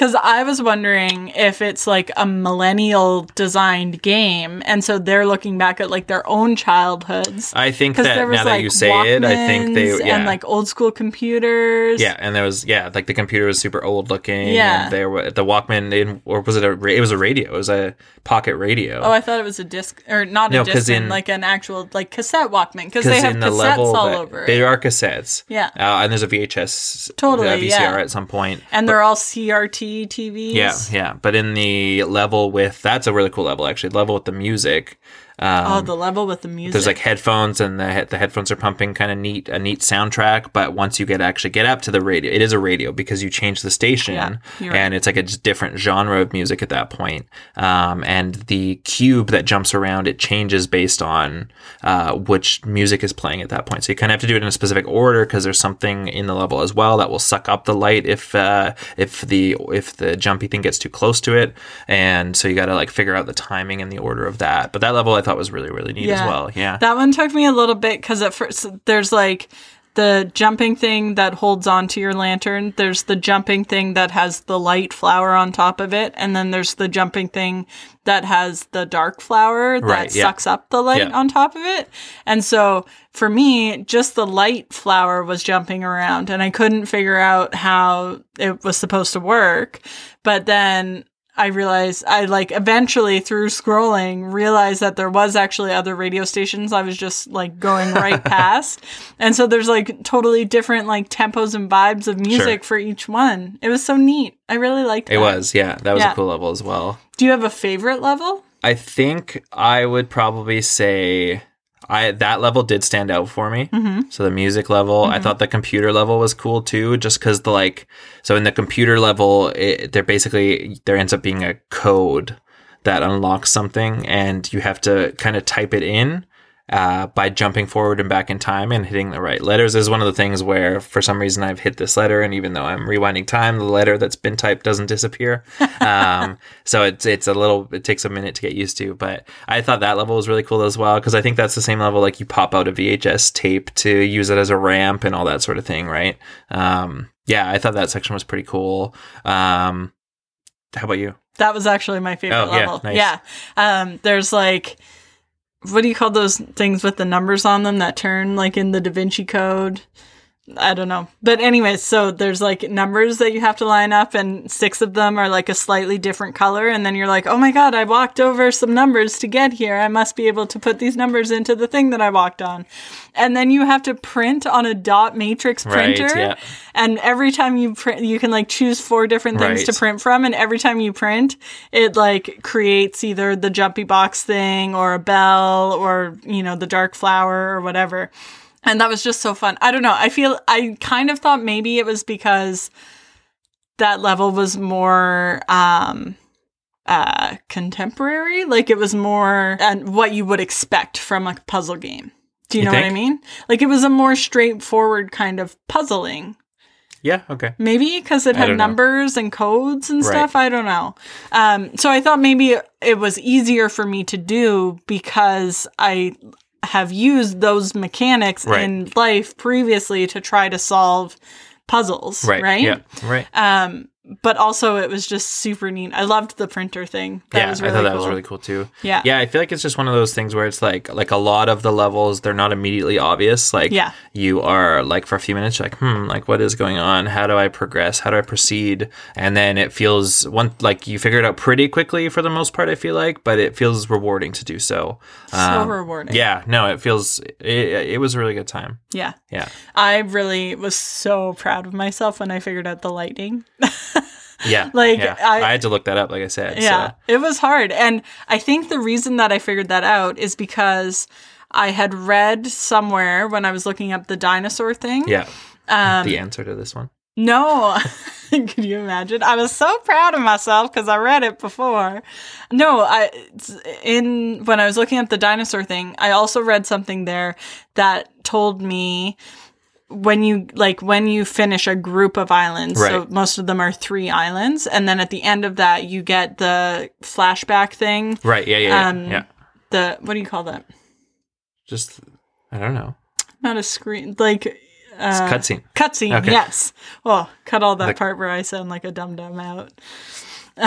Speaker 2: Because I was wondering if it's like a millennial designed game, and so they're looking back at like their own childhoods.
Speaker 1: I think that
Speaker 2: there was
Speaker 1: now
Speaker 2: like
Speaker 1: that you say it, I think they
Speaker 2: Walkmans
Speaker 1: yeah.
Speaker 2: and like old school computers.
Speaker 1: yeah, and there was yeah, like the computer was super old looking.
Speaker 2: Yeah.
Speaker 1: and there was the Walkman, in, or was it a? It was a radio. It was a pocket radio.
Speaker 2: Oh, I thought it was a disc or not
Speaker 1: No,
Speaker 2: a disc,
Speaker 1: in-
Speaker 2: like an actual like cassette Walkman because they have
Speaker 1: the
Speaker 2: cassettes all over
Speaker 1: They are cassettes.
Speaker 2: Yeah.
Speaker 1: Uh, and there's a VHS,
Speaker 2: Totally,
Speaker 1: uh, VCR
Speaker 2: yeah.
Speaker 1: at some point.
Speaker 2: and they're all CRT TVs.
Speaker 1: Yeah, yeah. But in the level with that's a really cool level actually. Level with the music. Um,
Speaker 2: oh, the level with the music.
Speaker 1: there's like headphones and the the headphones are pumping kind of neat a neat soundtrack but once you get actually get up to the radio it is a radio because you change the station
Speaker 2: Yeah, you're
Speaker 1: and
Speaker 2: right.
Speaker 1: it's like a different genre of music at that point um, and the cube that jumps around it changes based on uh, which music is playing at that point so you kind of have to do it in a specific order because there's something in the level as well that will suck up the light if uh, if the if the jumpy thing gets too close to it and so you got to like figure out the timing and the order of that but that level I thought was really really neat as well yeah
Speaker 2: That one took me a little bit because at first there's like the jumping thing that holds onto your lantern. There's the jumping thing that has the light flower on top of it, and then there's the jumping thing that has the dark flower that
Speaker 1: Right, yeah.
Speaker 2: sucks up the light
Speaker 1: Yeah.
Speaker 2: on top of it. And so for me, just the light flower was jumping around, and I couldn't figure out how it was supposed to work. But then I realized I like eventually through scrolling realized that there was actually other radio stations I was just like going right past. And so there's like totally different like tempos and vibes of music
Speaker 1: Sure.
Speaker 2: for each one. It was so neat. I really liked
Speaker 1: It
Speaker 2: that.
Speaker 1: was, yeah. That was
Speaker 2: Yeah.
Speaker 1: a cool level as well.
Speaker 2: Do you have a favorite level?
Speaker 1: I think I would probably say I that level did stand out for me. Mm-hmm. So the music level, I thought the computer level was cool too, just because the like. So in the computer level, it, there basically there ends up being a code that unlocks something, and you have to kind of type it in. Uh, by jumping forward and back in time and hitting the right letters is one of the things where for some reason I've hit this letter and even though I'm rewinding time the letter that's been typed doesn't disappear um, so it's it's a little it takes a minute to get used to but I thought that level was really cool as well because I think that's the same level like you pop out a VHS tape to use it as a ramp and all that sort of thing right um, yeah I thought that section was pretty cool um, how about you
Speaker 2: That was actually my favorite
Speaker 1: Oh, yeah,
Speaker 2: level.
Speaker 1: nice.
Speaker 2: Yeah. Um, there's like, what do you call those things with the numbers on them that turn like in the Da Vinci Code? I don't know. But anyway, so there's like numbers that you have to line up and six of them are like a slightly different color. And then you're like, oh my God, I walked over some numbers to get here. I must be able to put these numbers into the thing that I walked on. And then you have to print on a dot matrix
Speaker 1: Right,
Speaker 2: printer.
Speaker 1: yeah.
Speaker 2: And every time you print, you can like choose four different things
Speaker 1: Right.
Speaker 2: to print from. And every time you print, it like creates either the jumpy box thing or a bell or, you know, the dark flower or whatever. And that was just so fun. I don't know. I feel, I kind of thought maybe it was because that level was more, um, uh, contemporary. Like it was more and what you would expect from a puzzle game. Do you,
Speaker 1: You
Speaker 2: know what I mean? Like it was a more straightforward kind of puzzling.
Speaker 1: yeah okay
Speaker 2: Maybe because it had
Speaker 1: don't know.
Speaker 2: numbers and codes and
Speaker 1: Right.
Speaker 2: stuff. I don't know. Um, so I thought maybe it was easier for me to do because I have used those mechanics
Speaker 1: Right.
Speaker 2: in life previously to try to solve puzzles.
Speaker 1: right
Speaker 2: Right.
Speaker 1: yeah right
Speaker 2: Um, but also it was just super neat. I loved the printer thing. That
Speaker 1: yeah,
Speaker 2: was really
Speaker 1: I thought that
Speaker 2: cool.
Speaker 1: was really cool too.
Speaker 2: Yeah.
Speaker 1: yeah. I feel like it's just one of those things where it's like, like a lot of the levels, they're not immediately obvious. Like,
Speaker 2: Yeah.
Speaker 1: you are like for a few minutes, like, hmm, like what is going on? How do I progress? How do I proceed? And then it feels one like you figure it out pretty quickly for the most part. I feel like, but it feels rewarding to do so.
Speaker 2: So rewarding.
Speaker 1: Um, Yeah, no, it feels it, it was a really good time.
Speaker 2: Yeah.
Speaker 1: Yeah,
Speaker 2: I really was so proud of myself when I figured out the lightning.
Speaker 1: yeah,
Speaker 2: Like,
Speaker 1: yeah.
Speaker 2: I-
Speaker 1: I, had to look that up, like I said.
Speaker 2: Yeah,
Speaker 1: so.
Speaker 2: it was hard. And I think the reason that I figured that out is because I had read somewhere when I was looking up the dinosaur thing.
Speaker 1: yeah.
Speaker 2: Um,
Speaker 1: the answer to this one.
Speaker 2: No. Could you imagine? I was so proud of myself because I read it before. No, I in when I was looking up the dinosaur thing, I also read something there that told me when you like when you finish a group of islands, so most of them are three islands, and then at the end of that you get the flashback thing.
Speaker 1: Right. Yeah. Yeah. Yeah.
Speaker 2: Um,
Speaker 1: yeah.
Speaker 2: The what do you call that?
Speaker 1: Just I don't know.
Speaker 2: Not a screen, like uh,
Speaker 1: cutscene.
Speaker 2: Cutscene,
Speaker 1: Okay.
Speaker 2: yes. Oh, cut all that
Speaker 1: The-
Speaker 2: part where I sound like a dum dum out.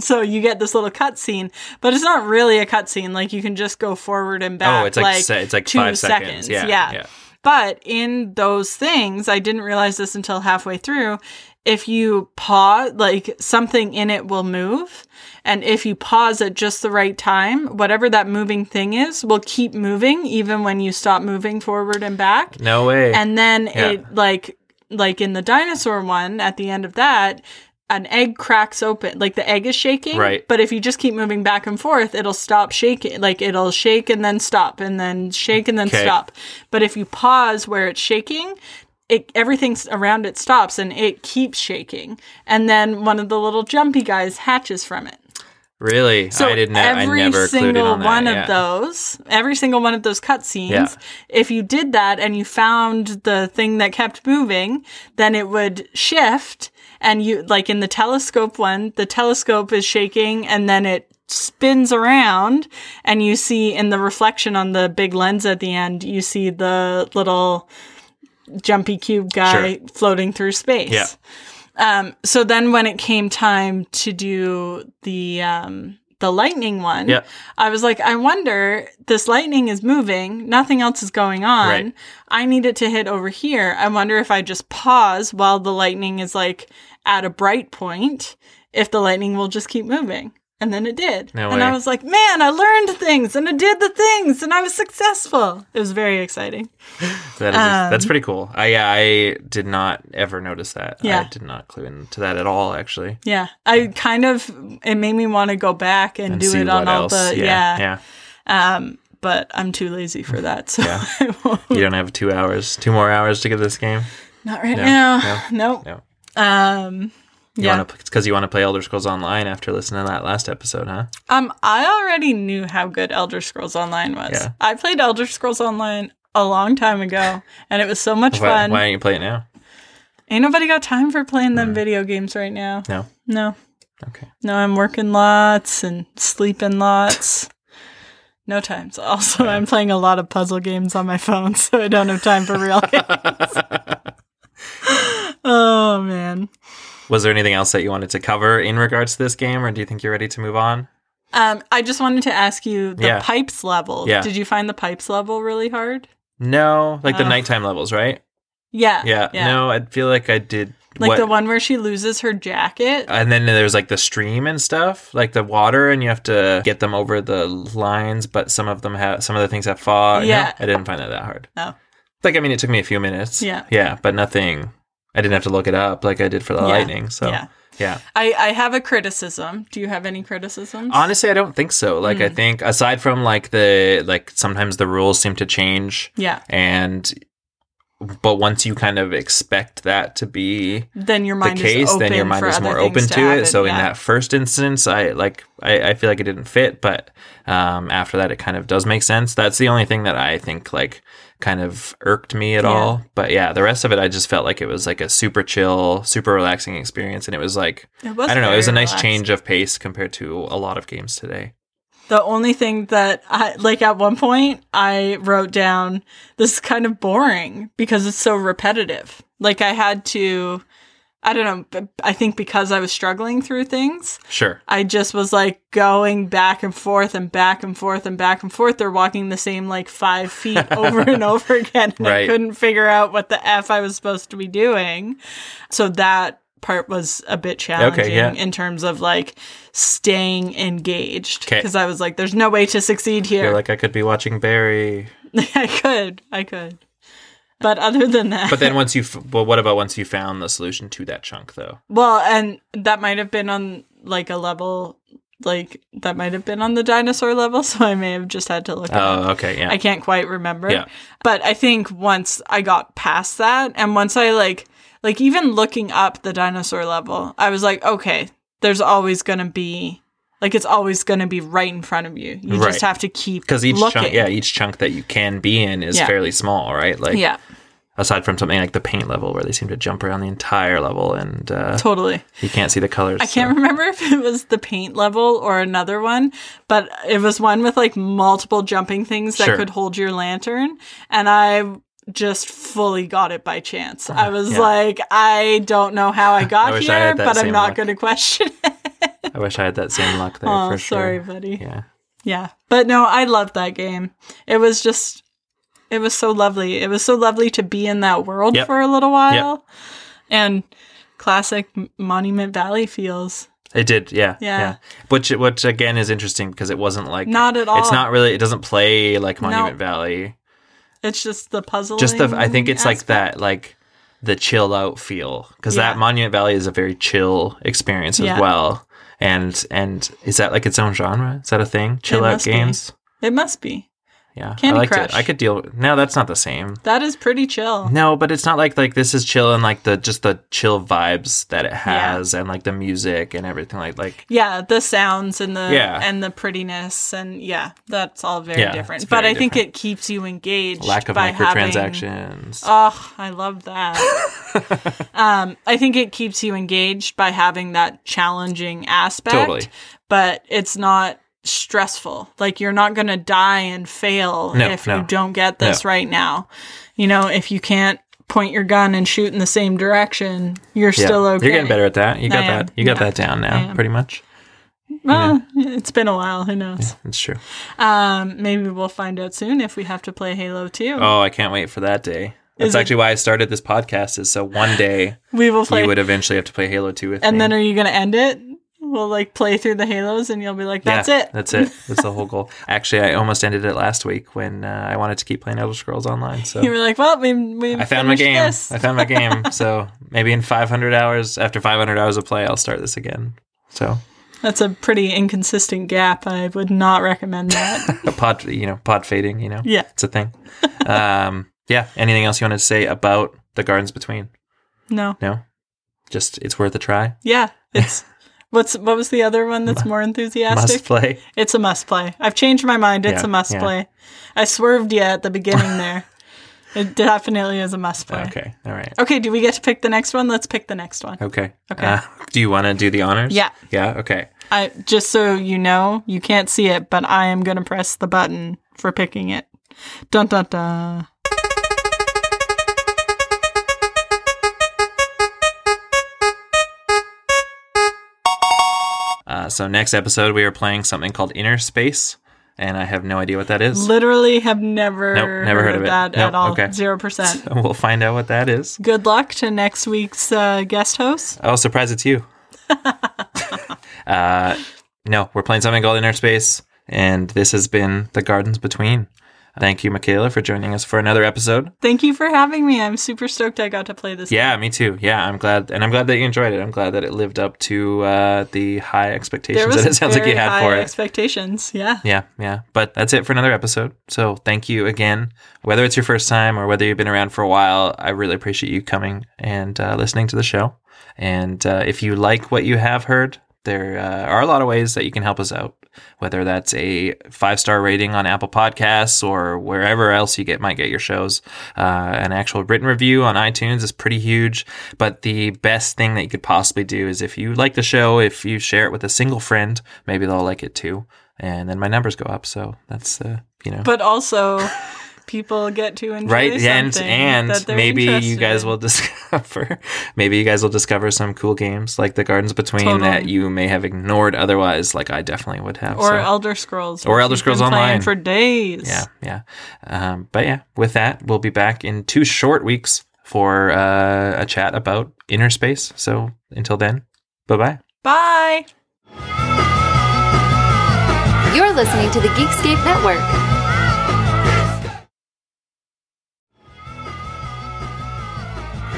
Speaker 2: so you get this little cutscene, but it's not really a cutscene. Like you can just go forward and back.
Speaker 1: Oh, it's like se- it's like
Speaker 2: two
Speaker 1: five seconds. Yeah, yeah.
Speaker 2: But in those things, I didn't realize this until halfway through. If you pause, like something in it will move. And if you pause at just the right time, whatever that moving thing is will keep moving even when you stop moving forward and back
Speaker 1: No way.
Speaker 2: and then
Speaker 1: Yeah.
Speaker 2: it like like in the dinosaur one at the end of that an egg cracks open like the egg is shaking
Speaker 1: Right.
Speaker 2: but if you just keep moving back and forth it'll stop shaking like it'll shake and then stop and then shake and then
Speaker 1: Okay.
Speaker 2: stop but if you pause where it's shaking it everything around it stops and it keeps shaking and then one of the little jumpy guys hatches from it
Speaker 1: really,
Speaker 2: so
Speaker 1: I didn't. I
Speaker 2: every
Speaker 1: never clued
Speaker 2: single
Speaker 1: on that.
Speaker 2: one
Speaker 1: yeah.
Speaker 2: of those, every single one of those cutscenes,
Speaker 1: Yeah.
Speaker 2: if you did that and you found the thing that kept moving, then it would shift. And you, like in the telescope one, the telescope is shaking and then it spins around and you see in the reflection on the big lens at the end, you see the little jumpy cube guy
Speaker 1: Sure.
Speaker 2: floating through space.
Speaker 1: Yeah.
Speaker 2: Um, so then when it came time to do the um, the lightning one,
Speaker 1: Yeah.
Speaker 2: I was like, I wonder, this lightning is moving, nothing else is going on.
Speaker 1: Right.
Speaker 2: I need it to hit over here. I wonder if I just pause while the lightning is like at a bright point, if the lightning will just keep moving. And then it did.
Speaker 1: No
Speaker 2: and. I was like, man, I learned things and I did the things and I was successful. It was very exciting.
Speaker 1: That is,
Speaker 2: Um,
Speaker 1: that's pretty cool. I yeah, I did not ever notice that.
Speaker 2: Yeah.
Speaker 1: I did not clue into that at all. Actually,
Speaker 2: Yeah. I kind of, it made me want to go back and,
Speaker 1: and
Speaker 2: do it on all
Speaker 1: else.
Speaker 2: the,
Speaker 1: yeah,
Speaker 2: yeah.
Speaker 1: yeah.
Speaker 2: Um, but I'm too lazy for that. So
Speaker 1: Yeah.
Speaker 2: I won't.
Speaker 1: You don't have two hours, two more hours to get this game.
Speaker 2: Not right
Speaker 1: No,
Speaker 2: now. Nope.
Speaker 1: No,
Speaker 2: Um,
Speaker 1: you
Speaker 2: yeah.
Speaker 1: to because you want to play Elder Scrolls Online after listening to that last episode, huh?
Speaker 2: Um, I already knew how good Elder Scrolls Online was.
Speaker 1: Yeah.
Speaker 2: I played Elder Scrolls Online a long time ago, and it was so much
Speaker 1: Why,
Speaker 2: fun.
Speaker 1: why don't you play it now?
Speaker 2: Ain't nobody got time for playing them video games right now.
Speaker 1: No.
Speaker 2: No,
Speaker 1: Okay.
Speaker 2: no, I'm working lots and sleeping lots. No time. So also, I'm playing a lot of puzzle games on my phone, so I don't have time for real games. Oh man.
Speaker 1: Was there anything else that you wanted to cover in regards to this game, or do you think you're ready to move on?
Speaker 2: Um, I just wanted to ask you the
Speaker 1: Yeah.
Speaker 2: pipes level.
Speaker 1: Yeah.
Speaker 2: Did you find the pipes level really hard?
Speaker 1: No, like the
Speaker 2: Oh.
Speaker 1: nighttime levels, right?
Speaker 2: Yeah.
Speaker 1: Yeah. No, I feel like I did.
Speaker 2: Like
Speaker 1: what-
Speaker 2: the one where she loses her jacket.
Speaker 1: and then there's like the stream and stuff, like the water, and you have to get them over the lines. But some of them have some of the things have fog. No,
Speaker 2: Yeah.
Speaker 1: I didn't find that that hard.
Speaker 2: No.
Speaker 1: Like I mean, it took me a few minutes.
Speaker 2: Yeah.
Speaker 1: yeah, but nothing. I didn't have to look it up like I did for the
Speaker 2: Yeah.
Speaker 1: lightning. So
Speaker 2: Yeah.
Speaker 1: yeah.
Speaker 2: I, I have a criticism. Do you have any criticisms?
Speaker 1: Honestly, I don't think so. Like
Speaker 2: Hmm.
Speaker 1: I think aside from like the like sometimes the rules seem to change
Speaker 2: yeah.
Speaker 1: and but once you kind of expect that to be
Speaker 2: Then your
Speaker 1: the
Speaker 2: mind
Speaker 1: case,
Speaker 2: is open
Speaker 1: then your mind is more open to, it. So in
Speaker 2: yeah.
Speaker 1: that first instance, I like I, I feel like it didn't fit, but um, after that, it kind of does make sense. That's the only thing that I think like kind of irked me at
Speaker 2: Yeah.
Speaker 1: all. But yeah, the rest of it, I just felt like it was like a super chill, super relaxing experience, and it was like
Speaker 2: It was
Speaker 1: I don't know, it was a nice
Speaker 2: relaxed.
Speaker 1: change of pace compared to a lot of games today.
Speaker 2: The only thing that I like at one point I wrote down this is kind of boring because it's so repetitive. Like I had to I don't know, I think because I was struggling through things,
Speaker 1: Sure.
Speaker 2: I just was like going back and forth and back and forth and back and forth. They're walking the same like five feet over and over again. And I couldn't figure out what the F I was supposed to be doing. So that part was a bit challenging
Speaker 1: yeah.
Speaker 2: in terms of like staying engaged Because I was like, there's no way to succeed here."
Speaker 1: I feel like I could be watching Barry.
Speaker 2: I could. I could. But other than that.
Speaker 1: But then once you, f- well, what about once you found the solution to that chunk, though?
Speaker 2: Well, and that might have been on like a level, like that might have been on the dinosaur level, so I may have just had to look. it.
Speaker 1: Oh, okay, yeah.
Speaker 2: I can't quite remember.
Speaker 1: Yeah.
Speaker 2: But I think once I got past that, and once I like, like even looking up the dinosaur level, I was like, okay, there's always gonna be, like, it's always gonna be right in front of you. You
Speaker 1: Right.
Speaker 2: just have to keep
Speaker 1: because each
Speaker 2: looking.
Speaker 1: chunk, yeah, each chunk that you can be in is
Speaker 2: Yeah.
Speaker 1: fairly small, right? Like,
Speaker 2: yeah,
Speaker 1: aside from something like the paint level, where they seem to jump around the entire level and uh,
Speaker 2: totally.
Speaker 1: you can't see the colors.
Speaker 2: I can't remember if it was the paint level or another one, but it was one with like multiple jumping things that
Speaker 1: Sure.
Speaker 2: could hold your lantern. And I just fully got it by chance. Uh-huh. I was
Speaker 1: yeah.
Speaker 2: like, I don't know how I got
Speaker 1: I
Speaker 2: here,
Speaker 1: that
Speaker 2: but I'm not going to question it.
Speaker 1: I wish I had that same luck there
Speaker 2: oh,
Speaker 1: for sure.
Speaker 2: sorry, buddy.
Speaker 1: Yeah.
Speaker 2: Yeah. But no, I loved that game. It was just, it was so lovely. It was so lovely to be in that world
Speaker 1: Yep.
Speaker 2: for a little while. And classic Monument Valley feels.
Speaker 1: It did, yeah,
Speaker 2: Yeah.
Speaker 1: Which, which again is interesting because it wasn't like
Speaker 2: Not at all.
Speaker 1: It's not really. It doesn't play like
Speaker 2: No.
Speaker 1: Monument Valley.
Speaker 2: It's just the puzzle.
Speaker 1: Just the. I think it's like that, like the chill out feel because
Speaker 2: Yeah.
Speaker 1: that Monument Valley is a very chill experience as
Speaker 2: Yeah.
Speaker 1: well. And and is that like its own genre? Is that a thing? Chill out
Speaker 2: must be.
Speaker 1: games.
Speaker 2: It must be.
Speaker 1: Yeah,
Speaker 2: Candy
Speaker 1: I liked
Speaker 2: Crush.
Speaker 1: it. I could deal. No, that's not the same.
Speaker 2: That is pretty chill.
Speaker 1: No, but it's not like like this is chill and like the just the chill vibes that it has and like the music and everything like like
Speaker 2: Yeah, the sounds and the
Speaker 1: Yeah.
Speaker 2: and the prettiness and yeah, that's all very
Speaker 1: Yeah,
Speaker 2: different.
Speaker 1: it's
Speaker 2: But
Speaker 1: very
Speaker 2: I think it keeps you engaged.
Speaker 1: lack of
Speaker 2: by having-
Speaker 1: microtransactions.
Speaker 2: Oh, I love that. um, I think it keeps you engaged by having that challenging aspect.
Speaker 1: Totally.
Speaker 2: But it's not stressful. Like you're not going to die and fail
Speaker 1: No,
Speaker 2: if
Speaker 1: no.
Speaker 2: you don't get this
Speaker 1: No.
Speaker 2: right now. You know, if you can't point your gun and shoot in the same direction, you're
Speaker 1: Yeah.
Speaker 2: still okay.
Speaker 1: You're getting better at that. You got that. You got
Speaker 2: Yeah.
Speaker 1: that down now, pretty much.
Speaker 2: Well, it's been a while. Who knows?
Speaker 1: It's true.
Speaker 2: Um, maybe we'll find out soon if we have to play Halo 2.
Speaker 1: Oh, I can't wait for that day. That's
Speaker 2: Is it-
Speaker 1: actually why I started this podcast. Is so one day
Speaker 2: we will play.
Speaker 1: you would eventually have to play Halo Two with
Speaker 2: and
Speaker 1: me.
Speaker 2: then are you going to end it We'll like play through the Halos, and you'll be like, "That's
Speaker 1: yeah,
Speaker 2: it.
Speaker 1: That's it. That's the whole goal. Actually, I almost ended it last week when uh, I wanted to keep playing Elder Scrolls Online. So
Speaker 2: You were like, "Well, we we
Speaker 1: I found my game.
Speaker 2: This.
Speaker 1: I found my game. So maybe in 500 hours, after 500 hours of play, I'll start this again. So
Speaker 2: That's a pretty inconsistent gap. I would not recommend that.
Speaker 1: a pod, you know, pod fading. You know,
Speaker 2: Yeah.
Speaker 1: it's a thing. um, yeah. Anything else you wanted to say about the Gardens Between?
Speaker 2: no.
Speaker 1: No, just it's worth a try.
Speaker 2: Yeah. It's what's what was the other one that's more enthusiastic?
Speaker 1: Must play.
Speaker 2: It's a must play. I've changed my mind. It's
Speaker 1: Yeah,
Speaker 2: a must
Speaker 1: yeah.
Speaker 2: play. I swerved you at the beginning there. It definitely is a must play.
Speaker 1: Okay. All right.
Speaker 2: Okay, do we get to pick the next one? Let's pick the next one.
Speaker 1: Okay.
Speaker 2: Okay.
Speaker 1: Uh, do you want to do the honors?
Speaker 2: Yeah.
Speaker 1: Yeah. Okay.
Speaker 2: I just so you know, you can't see it, but I am gonna press the button for picking it. Dun dun dun.
Speaker 1: Uh, so next episode we are playing something called Inner Space, and I have no idea what that is.
Speaker 2: Literally have never,
Speaker 1: Nope, never heard of it.
Speaker 2: that
Speaker 1: Nope,
Speaker 2: at all.
Speaker 1: okay.
Speaker 2: Zero percent.
Speaker 1: we'll find out what that is.
Speaker 2: Good luck to next week's uh, guest host.
Speaker 1: Oh, surprise! It's you. uh, no, we're playing something called Inner Space, and this has been the Gardens Between. Thank you, Michaela, for joining us for another episode.
Speaker 2: Thank you for having me. I'm super stoked I got to play this.
Speaker 1: Yeah, me too. Yeah, I'm glad, and I'm glad that you enjoyed it. I'm glad that it lived up to uh, the high expectations that it sounds like you had for it.
Speaker 2: expectations. Yeah.
Speaker 1: Yeah, yeah. But that's it for another episode. So thank you again. Whether it's your first time or whether you've been around for a while, I really appreciate you coming and uh, listening to the show. And uh, if you like what you have heard, there uh, are a lot of ways that you can help us out. Whether that's a five star rating on Apple Podcasts or wherever else you get might get your shows, uh, an actual written review on iTunes is pretty huge. But the best thing that you could possibly do is if you like the show, if you share it with a single friend, maybe they'll like it too and then my numbers go up. So that's uh, you know.
Speaker 2: But also, people get to enjoy
Speaker 1: Right, and
Speaker 2: something
Speaker 1: and
Speaker 2: that they're
Speaker 1: maybe you guys
Speaker 2: in.
Speaker 1: will discover, maybe you guys will discover some cool games like the Gardens Between
Speaker 2: Totally.
Speaker 1: that you may have ignored otherwise, like I definitely would have.
Speaker 2: or
Speaker 1: so.
Speaker 2: Elder Scrolls,
Speaker 1: Or Elder Scrolls
Speaker 2: been playing
Speaker 1: Online.
Speaker 2: for days.
Speaker 1: yeah, yeah. Um, but yeah, with that, we'll be back in two short weeks for uh, a chat about inner space. So until then, bye bye.
Speaker 2: Bye.
Speaker 3: You're listening to the Geekscape Network.